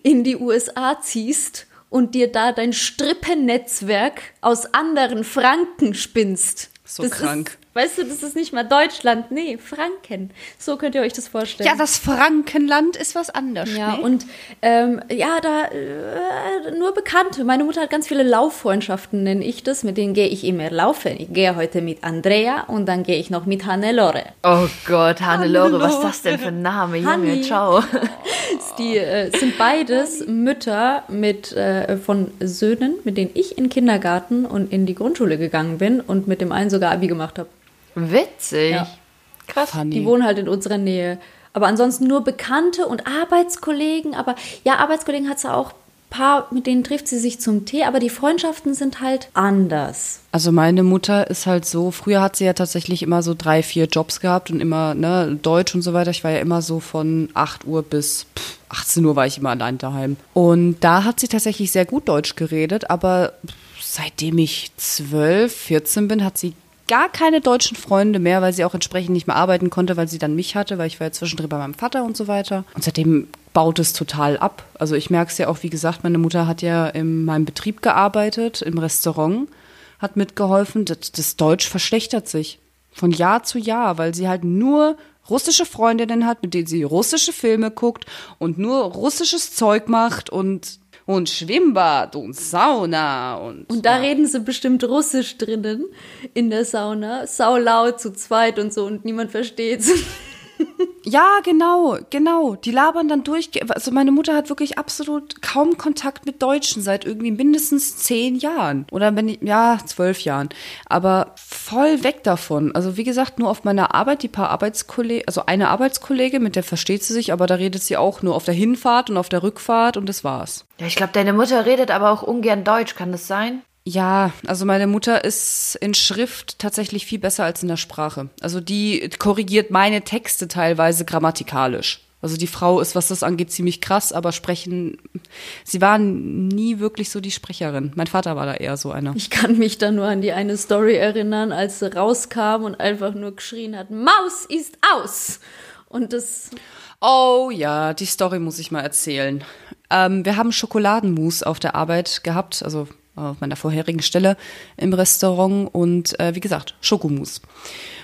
in die USA ziehst und dir da dein Strippennetzwerk aus anderen Franken spinnst. So das krank. Weißt du, das ist nicht mal Deutschland, nee, Franken. So könnt ihr euch das vorstellen. Ja, das Frankenland ist was anderes. Ja, ne? und ähm, ja, da äh, nur Bekannte. Meine Mutter hat ganz viele Lauffreundschaften, nenne ich das. Mit denen gehe ich immer laufen. Ich gehe heute mit Andrea und dann gehe ich noch mit Hannelore. Oh Gott, Hannelore, was ist das denn für ein Name? Junge, Hanni. ciao. Die äh, sind beides Mütter mit, äh, von Söhnen, mit denen ich in den Kindergarten und in die Grundschule gegangen bin und mit dem einen sogar Abi gemacht habe. Witzig. Ja. Krass. Funny. Die wohnen halt in unserer Nähe. Aber ansonsten nur Bekannte und Arbeitskollegen. Aber ja, Arbeitskollegen hat sie auch paar, mit denen trifft sie sich zum Tee, aber die Freundschaften sind halt anders. Also meine Mutter ist halt so, früher hat sie ja tatsächlich immer so drei, vier Jobs gehabt und immer, ne, Deutsch und so weiter. Ich war ja immer so von 8 Uhr bis 18 Uhr war ich immer allein daheim. Und da hat sie tatsächlich sehr gut Deutsch geredet, aber seitdem ich 12, 14 bin, hat sie gar keine deutschen Freunde mehr, weil sie auch entsprechend nicht mehr arbeiten konnte, weil sie dann mich hatte, weil ich war ja zwischendrin bei meinem Vater und so weiter. Und seitdem baut es total ab. Also ich merke es ja auch, wie gesagt, meine Mutter hat ja in meinem Betrieb gearbeitet, im Restaurant, hat mitgeholfen. Das, das Deutsch verschlechtert sich von Jahr zu Jahr, weil sie halt nur russische Freundinnen hat, mit denen sie russische Filme guckt und nur russisches Zeug macht und und Schwimmbad und Sauna und. Und da ja. reden sie bestimmt Russisch drinnen in der Sauna. Sau laut zu zweit und so und niemand versteht's. Ja, genau, genau. Die labern dann durch. Also meine Mutter hat wirklich absolut kaum Kontakt mit Deutschen seit irgendwie mindestens zehn Jahren. Oder wenn ich, ja, zwölf Jahren. Aber voll weg davon. Also wie gesagt, nur auf meiner Arbeit, die paar Arbeitskollegen, also eine Arbeitskollegin, mit der versteht sie sich, aber da redet sie auch nur auf der Hinfahrt und auf der Rückfahrt und das war's. Ja, ich glaube, deine Mutter redet aber auch ungern Deutsch, kann das sein? Ja, also meine Mutter ist in Schrift tatsächlich viel besser als in der Sprache. Also die korrigiert meine Texte teilweise grammatikalisch. Also die Frau ist, was das angeht, ziemlich krass, aber sprechen, sie war nie wirklich so die Sprecherin. Mein Vater war da eher so einer. Ich kann mich da nur an die eine Story erinnern, als sie rauskam und einfach nur geschrien hat, Maus ist aus! Und das. Oh ja, die Story muss ich mal erzählen. Ähm, wir haben Schokoladenmus auf der Arbeit gehabt, also auf meiner vorherigen Stelle im Restaurant und äh, wie gesagt, Schokomus.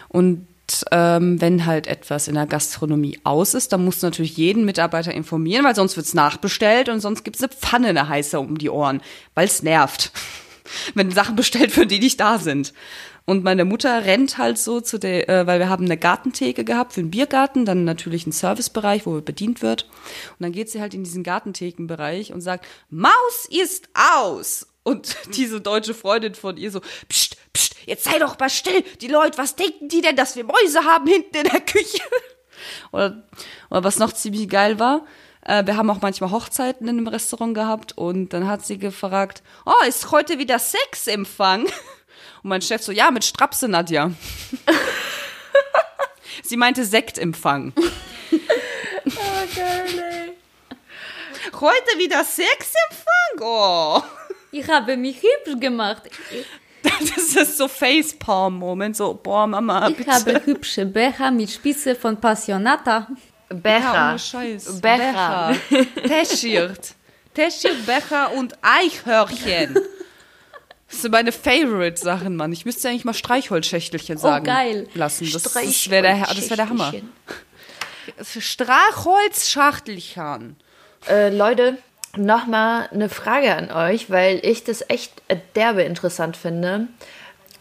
Und ähm, wenn halt etwas in der Gastronomie aus ist, dann musst du natürlich jeden Mitarbeiter informieren, weil sonst wird's nachbestellt und sonst gibt's eine Pfanne, eine heiße um die Ohren, weil's nervt, wenn Sachen bestellt für die nicht da sind. Und meine Mutter rennt halt so zu der, äh, weil wir haben eine Gartentheke gehabt für den Biergarten, dann natürlich einen Servicebereich, wo bedient wird. Und dann geht sie halt in diesen Gartenthekenbereich und sagt, Maus ist aus. Und diese deutsche Freundin von ihr so, pst, pst, jetzt sei doch mal still. Die Leute, was denken die denn, dass wir Mäuse haben hinten in der Küche? Oder, oder was noch ziemlich geil war, äh, wir haben auch manchmal Hochzeiten in einem Restaurant gehabt und dann hat sie gefragt, oh, ist heute wieder Sexempfang? Und mein Chef so, ja, mit Strapse, Nadja. sie meinte Sektempfang. Oh, geil, ey. Heute wieder Sexempfang? Oh. Ich habe mich hübsch gemacht. Das ist so Facepalm-Moment, so, boah, Mama, Ich bitte. habe hübsche Becher mit Spitze von Passionata. Ja, Becher. ohne Scheiß. Becher. T-Shirt. T-Shirt, Becher und Eichhörnchen. Das sind meine Favorite-Sachen, Mann. Ich müsste eigentlich mal Streichholzschächtelchen sagen geil. lassen. Das, das wäre der, das wär der Hammer. Strachholzschachtelchen. Äh, Leute, nochmal eine Frage an euch, weil ich das echt derbe interessant finde.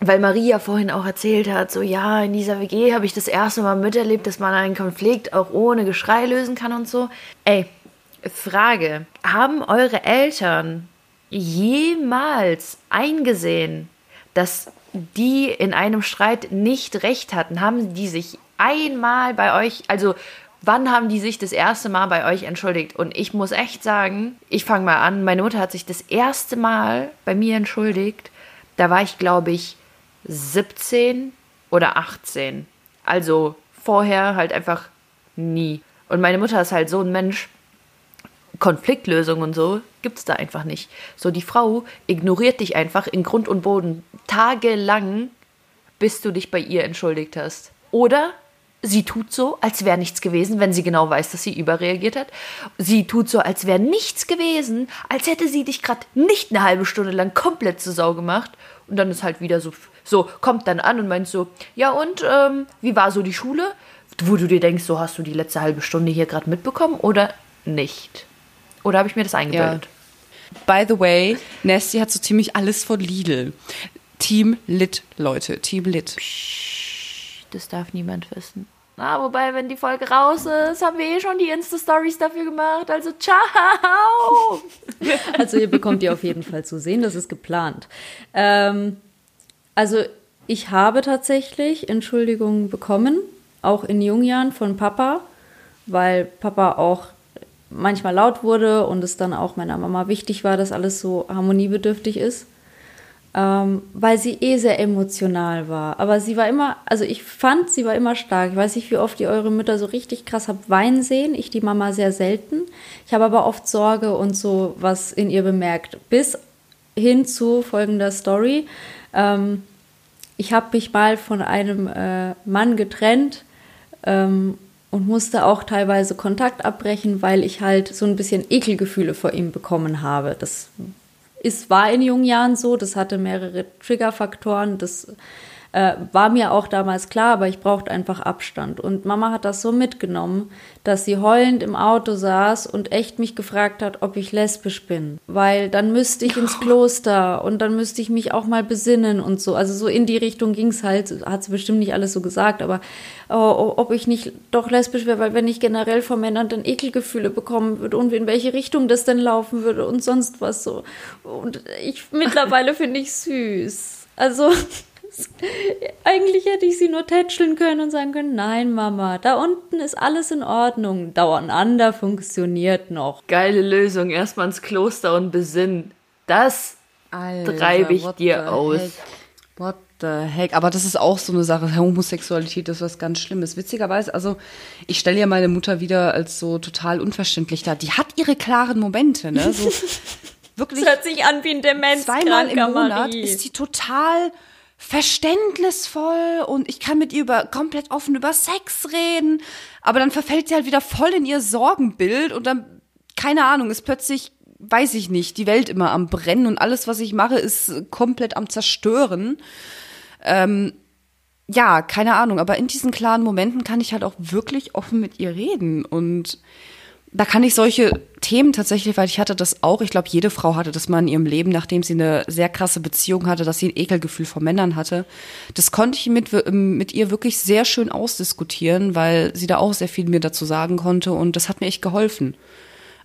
Weil Maria vorhin auch erzählt hat, so ja, in dieser WG habe ich das erste Mal miterlebt, dass man einen Konflikt auch ohne Geschrei lösen kann und so. Ey, Frage, haben eure Eltern jemals eingesehen, dass die in einem Streit nicht recht hatten? Haben die sich einmal bei euch, also wann haben die sich das erste Mal bei euch entschuldigt? Und ich muss echt sagen, ich fange mal an, meine Mutter hat sich das erste Mal bei mir entschuldigt. Da war ich, glaube ich, 17 oder 18. Also vorher halt einfach nie. Und meine Mutter ist halt so ein Mensch, Konfliktlösung und so gibt's da einfach nicht. So, die Frau ignoriert dich einfach in Grund und Boden tagelang, bis du dich bei ihr entschuldigt hast. Oder sie tut so, als wäre nichts gewesen, wenn sie genau weiß, dass sie überreagiert hat. Sie tut so, als wäre nichts gewesen, als hätte sie dich gerade nicht eine halbe Stunde lang komplett zur Sau gemacht. Und dann ist halt wieder so, so kommt dann an und meint so, ja und, ähm, wie war so die Schule? Wo du dir denkst, so hast du die letzte halbe Stunde hier gerade mitbekommen oder nicht? Oder habe ich mir das eingebildet? By the way, Nasty hat so ziemlich alles von Lidl. Team Lit, Leute. Team Lit. Das darf niemand wissen. Na, wobei, wenn die Folge raus ist, haben wir eh schon die Insta-Stories dafür gemacht. Also, ciao! Also ihr bekommt die auf jeden Fall zu sehen, das ist geplant. Ähm, also ich habe tatsächlich Entschuldigungen bekommen, auch in jungen Jahren von Papa, weil Papa auch manchmal laut wurde und es dann auch meiner Mama wichtig war, dass alles so harmoniebedürftig ist. Ähm, weil sie eh sehr emotional war. Aber sie war immer, also ich fand, sie war immer stark. Ich weiß nicht, wie oft ihr eure Mütter so richtig krass habt weinen sehen. Ich die Mama sehr selten. Ich habe aber oft Sorge und so was in ihr bemerkt. Bis hin zu folgender Story. Ähm, ich habe mich mal von einem äh, Mann getrennt ähm, und musste auch teilweise Kontakt abbrechen, weil ich halt so ein bisschen Ekelgefühle vor ihm bekommen habe. Das ist, war in jungen Jahren so, das hatte mehrere Triggerfaktoren, das äh, war mir auch damals klar, aber ich brauchte einfach Abstand. Und Mama hat das so mitgenommen, dass sie heulend im Auto saß und echt mich gefragt hat, ob ich lesbisch bin. Weil dann müsste ich ins Kloster und dann müsste ich mich auch mal besinnen und so. Also so in die Richtung ging's halt, hat sie bestimmt nicht alles so gesagt, aber oh, ob ich nicht doch lesbisch wäre, weil wenn ich generell von Männern dann Ekelgefühle bekommen würde und in welche Richtung das denn laufen würde und sonst was so. Und ich mittlerweile finde ich süß. Also eigentlich hätte ich sie nur tätscheln können und sagen können, nein, Mama, da unten ist alles in Ordnung. Dauereinander funktioniert noch. Geile Lösung. Erstmal ins Kloster und besinnen. Das treibe ich dir aus. heck? What the heck? Aber das ist auch so eine Sache. Homosexualität ist was ganz Schlimmes. Witzigerweise, also ich stelle ja meine Mutter wieder als so total unverständlich dar. Die hat ihre klaren Momente, ne? So wirklich. Das hört sich an wie ein Demenz. Zweimal im Monat ist die total verständnisvoll und ich kann mit ihr über komplett offen über Sex reden, aber dann verfällt sie halt wieder voll in ihr Sorgenbild und dann keine Ahnung, ist plötzlich weiß ich nicht, die Welt immer am brennen und alles was ich mache ist komplett am zerstören. Ähm, ja, keine Ahnung, aber in diesen klaren Momenten kann ich halt auch wirklich offen mit ihr reden und da kann ich solche Themen tatsächlich, weil ich hatte das auch, ich glaube, jede Frau hatte das mal in ihrem Leben, nachdem sie eine sehr krasse Beziehung hatte, dass sie ein Ekelgefühl vor Männern hatte. Das konnte ich mit, mit ihr wirklich sehr schön ausdiskutieren, weil sie da auch sehr viel mir dazu sagen konnte und das hat mir echt geholfen.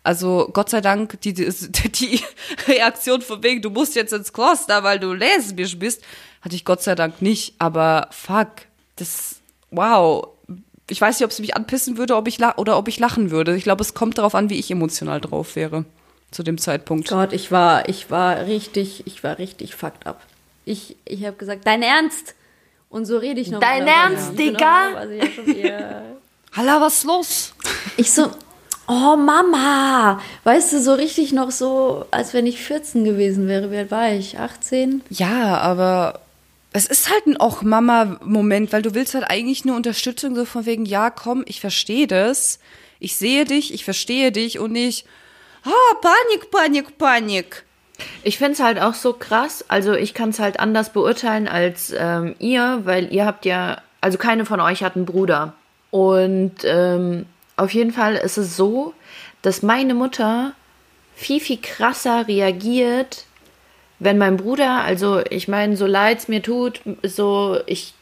Also Gott sei Dank, die, die, die Reaktion von wegen, du musst jetzt ins Kloster, weil du lesbisch bist, hatte ich Gott sei Dank nicht. Aber fuck, das, wow, ich weiß nicht, ob es mich anpissen würde ob ich oder ob ich lachen würde. Ich glaube, es kommt darauf an, wie ich emotional drauf wäre zu dem Zeitpunkt. Gott, ich war, ich war richtig, ich war richtig fucked up. Ich, ich habe gesagt, dein Ernst? Und so rede ich noch. Dein Ernst, Digga? Halla, was ist los? Ich so, oh Mama, weißt du, so richtig noch so, als wenn ich 14 gewesen wäre. Wie alt war ich? 18? Ja, aber es ist halt ein auch Mama-Moment, weil du willst halt eigentlich eine Unterstützung so von wegen, ja, komm, ich verstehe das, ich sehe dich, ich verstehe dich und nicht, ah, Panik, Panik, Panik. Ich finde es halt auch so krass, also ich kann es halt anders beurteilen als ähm, ihr, weil ihr habt ja, also keine von euch hat einen Bruder. Und ähm, auf jeden Fall ist es so, dass meine Mutter viel, viel krasser reagiert, wenn mein Bruder, also ich meine, so leid es mir tut, so ich,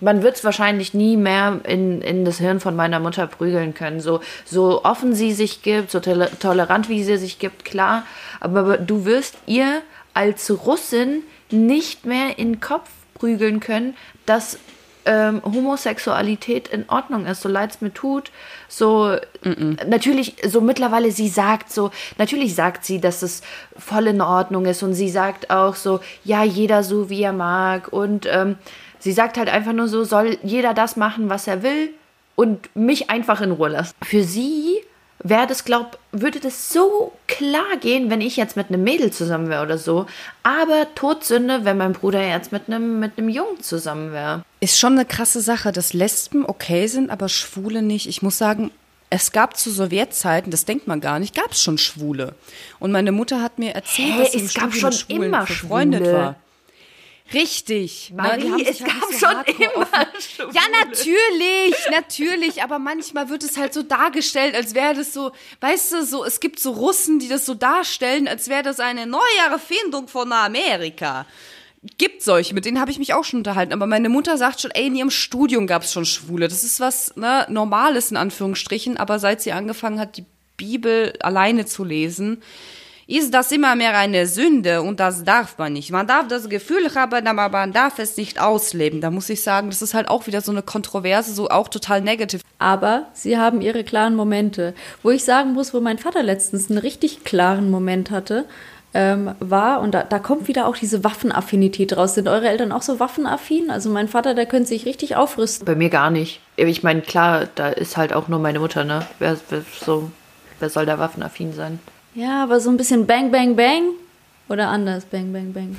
man wird es wahrscheinlich nie mehr in, in das Hirn von meiner Mutter prügeln können. So, so offen sie sich gibt, so tolerant wie sie sich gibt, klar. Aber du wirst ihr als Russin nicht mehr in den Kopf prügeln können, dass ähm, Homosexualität in Ordnung ist, so leid es mir tut. So, mm -mm. natürlich, so mittlerweile, sie sagt so, natürlich sagt sie, dass es voll in Ordnung ist und sie sagt auch so, ja, jeder so, wie er mag und ähm, sie sagt halt einfach nur so, soll jeder das machen, was er will und mich einfach in Ruhe lassen. Für sie wäre das, glaub, würde das so klar gehen, wenn ich jetzt mit einem Mädel zusammen wäre oder so. Aber Todsünde, wenn mein Bruder jetzt mit einem, mit einem Jungen zusammen wäre. Ist schon eine krasse Sache, dass Lesben okay sind, aber Schwule nicht. Ich muss sagen, es gab zu Sowjetzeiten, das denkt man gar nicht, gab es schon Schwule. Und meine Mutter hat mir erzählt, hey, dass sie es gab schon immer Schwule. war. Richtig. Marie, Na, es gab so schon immer Schwule. Ja, natürlich, natürlich. Aber manchmal wird es halt so dargestellt, als wäre das so, weißt du, so, es gibt so Russen, die das so darstellen, als wäre das eine neue Erfindung von Amerika. Gibt solche, mit denen habe ich mich auch schon unterhalten. Aber meine Mutter sagt schon, ey, in ihrem Studium gab es schon Schwule. Das ist was ne, Normales in Anführungsstrichen. Aber seit sie angefangen hat, die Bibel alleine zu lesen, ist das immer mehr eine Sünde und das darf man nicht. Man darf das Gefühl haben, aber man darf es nicht ausleben. Da muss ich sagen, das ist halt auch wieder so eine Kontroverse, so auch total negativ. Aber sie haben ihre klaren Momente. Wo ich sagen muss, wo mein Vater letztens einen richtig klaren Moment hatte, ähm, war, und da, da kommt wieder auch diese Waffenaffinität raus. Sind eure Eltern auch so waffenaffin? Also mein Vater, der könnte sich richtig aufrüsten. Bei mir gar nicht. Ich meine, klar, da ist halt auch nur meine Mutter, ne? Wer, wer, so, wer soll da waffenaffin sein? Ja, aber so ein bisschen Bang, Bang, Bang. Oder anders, Bang, Bang, Bang.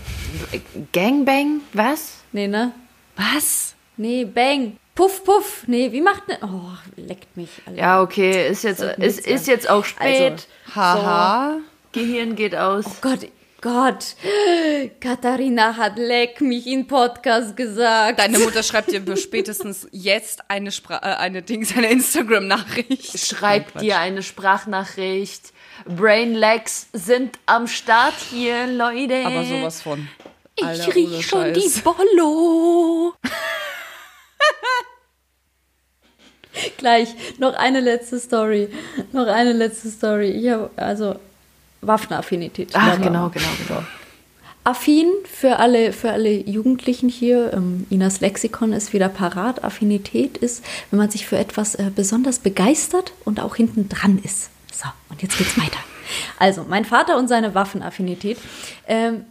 Gang, Bang? Was? Nee, ne? Was? Nee, Bang. Puff, puff. Nee, wie macht ne? Oh, leckt mich. Alter. Ja, okay, ist jetzt, ist, ist jetzt auch spät. Also, haha. So, Gehirn geht aus. Oh Gott, Gott, Katharina hat leck mich in Podcast gesagt. Deine Mutter schreibt dir spätestens jetzt eine Spra äh, eine Dings, eine Instagram-Nachricht. Schreibt dir eine Sprachnachricht. Brainlags sind am Start hier, Leute. Aber sowas von. Alter, ich riech schon die Bollo. Gleich, noch eine letzte Story. Noch eine letzte Story. Ich habe also Waffenaffinität. Ach, genau, genau, genau. Affin für alle, für alle Jugendlichen hier. Ähm, Inas Lexikon ist wieder parat. Affinität ist, wenn man sich für etwas äh, besonders begeistert und auch hinten dran ist. So, und jetzt geht's weiter. Also, mein Vater und seine Waffenaffinität. Ähm,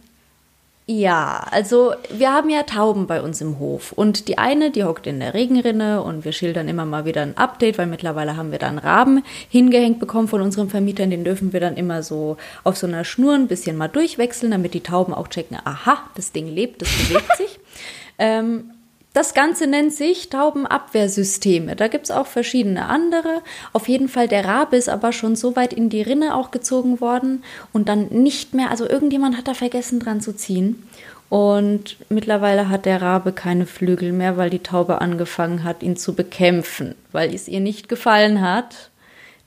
Ja, also wir haben ja Tauben bei uns im Hof und die eine, die hockt in der Regenrinne und wir schildern immer mal wieder ein Update, weil mittlerweile haben wir da einen Raben hingehängt bekommen von unserem Vermieter, den dürfen wir dann immer so auf so einer Schnur ein bisschen mal durchwechseln, damit die Tauben auch checken, aha, das Ding lebt, das bewegt sich. Ähm, das Ganze nennt sich Taubenabwehrsysteme. Da gibt es auch verschiedene andere. Auf jeden Fall, der Rabe ist aber schon so weit in die Rinne auch gezogen worden und dann nicht mehr, also irgendjemand hat da vergessen dran zu ziehen. Und mittlerweile hat der Rabe keine Flügel mehr, weil die Taube angefangen hat, ihn zu bekämpfen, weil es ihr nicht gefallen hat,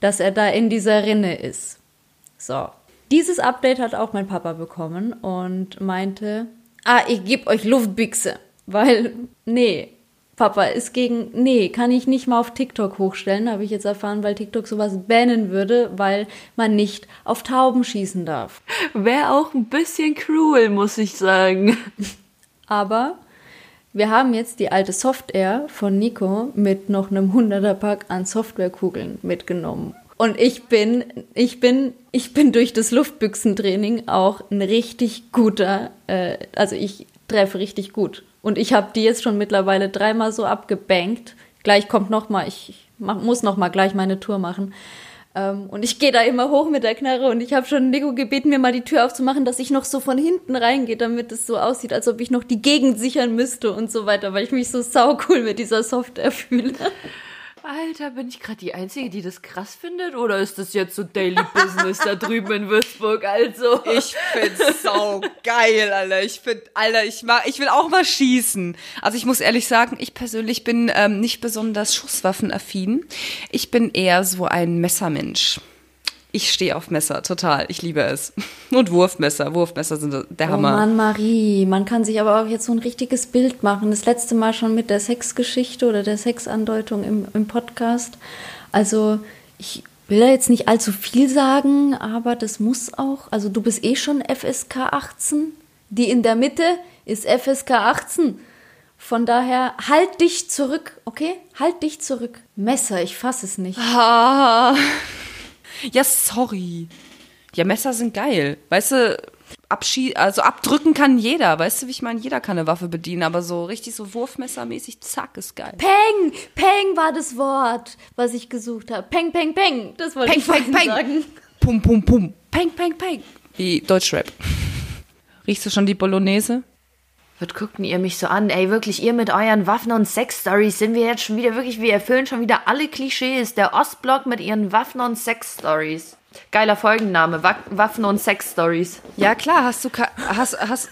dass er da in dieser Rinne ist. So. Dieses Update hat auch mein Papa bekommen und meinte, ah, ich gebe euch Luftbüchse. Weil, nee, Papa ist gegen, nee, kann ich nicht mal auf TikTok hochstellen, habe ich jetzt erfahren, weil TikTok sowas bannen würde, weil man nicht auf Tauben schießen darf. Wäre auch ein bisschen cruel, muss ich sagen. Aber wir haben jetzt die alte Software von Nico mit noch einem 100er Pack an Softwarekugeln mitgenommen. Und ich bin, ich bin, ich bin durch das Luftbüchsentraining auch ein richtig guter, äh, also ich treffe richtig gut. Und ich habe die jetzt schon mittlerweile dreimal so abgebankt. Gleich kommt noch mal, ich mach, muss noch mal gleich meine Tour machen. Ähm, und ich gehe da immer hoch mit der Knarre und ich habe schon Nico gebeten, mir mal die Tür aufzumachen, dass ich noch so von hinten reingehe, damit es so aussieht, als ob ich noch die Gegend sichern müsste und so weiter, weil ich mich so saucool mit dieser Software fühle. Alter, bin ich gerade die Einzige, die das krass findet? Oder ist das jetzt so Daily Business da drüben in Würzburg? Also. Ich find's so geil, Alter. Ich find, Alter, ich mag, ich will auch mal schießen. Also ich muss ehrlich sagen, ich persönlich bin ähm, nicht besonders schusswaffenaffin. Ich bin eher so ein Messermensch. Ich stehe auf Messer, total. Ich liebe es. Und Wurfmesser. Wurfmesser sind der Hammer. Oh Mann, Marie, man kann sich aber auch jetzt so ein richtiges Bild machen. Das letzte Mal schon mit der Sexgeschichte oder der Sexandeutung im, im Podcast. Also, ich will da jetzt nicht allzu viel sagen, aber das muss auch. Also, du bist eh schon FSK 18. Die in der Mitte ist FSK 18. Von daher, halt dich zurück, okay? Halt dich zurück. Messer, ich fasse es nicht. Ah. Ja, sorry. Ja, Messer sind geil. Weißt du, abschie also abdrücken kann jeder. Weißt du, wie ich meine? Jeder kann eine Waffe bedienen, aber so richtig so Wurfmessermäßig, zack, ist geil. Peng! Peng war das Wort, was ich gesucht habe. Peng, peng, peng. Das wollte Peng, ich peng, peng. sagen. Pum, pum, pum. Peng, peng, peng. Wie Deutschrap. Riechst du schon die Bolognese? Was guckt denn ihr mich so an? Ey, wirklich, ihr mit euren Waffen- und Sex-Stories sind wir jetzt schon wieder wirklich, wir erfüllen schon wieder alle Klischees. Der Ostblock mit ihren Waffen- und Sex-Stories. Geiler Folgenname, Wa Waffen- und Sex-Stories. Ja, klar, hast du hast hast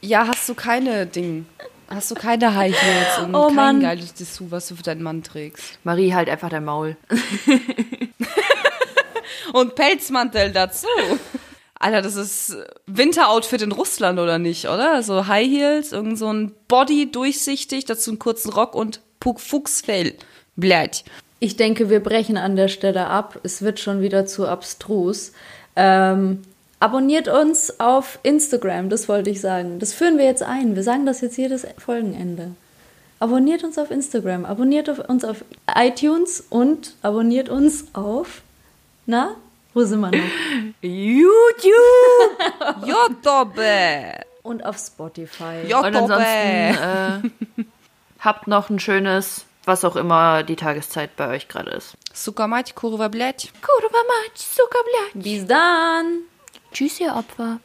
Ja, hast du keine Ding. Hast du keine High Heels und Oh kein Mann. geiles Dessous, was du für deinen Mann trägst. Marie halt einfach der Maul. Und Pelzmantel dazu. Alter, das ist Winteroutfit in Russland oder nicht, oder? So High Heels, irgend so ein Body durchsichtig, dazu einen kurzen Rock und Puck Fuchsfell. Blät. Ich denke, wir brechen an der Stelle ab. Es wird schon wieder zu abstrus. Ähm, abonniert uns auf Instagram, das wollte ich sagen. Das führen wir jetzt ein. Wir sagen das jetzt jedes Folgenende. Abonniert uns auf Instagram, abonniert uns auf iTunes und abonniert uns auf, na, wo sind wir noch? YouTube! Jotobe. Und auf Spotify. Und ansonsten Jotobe. äh, habt noch ein schönes, was auch immer die Tageszeit bei euch gerade ist. Сука мать, kurwa, блять. Kurwa mać, suka blać. Bis dann! Tschüss, ihr Opfer.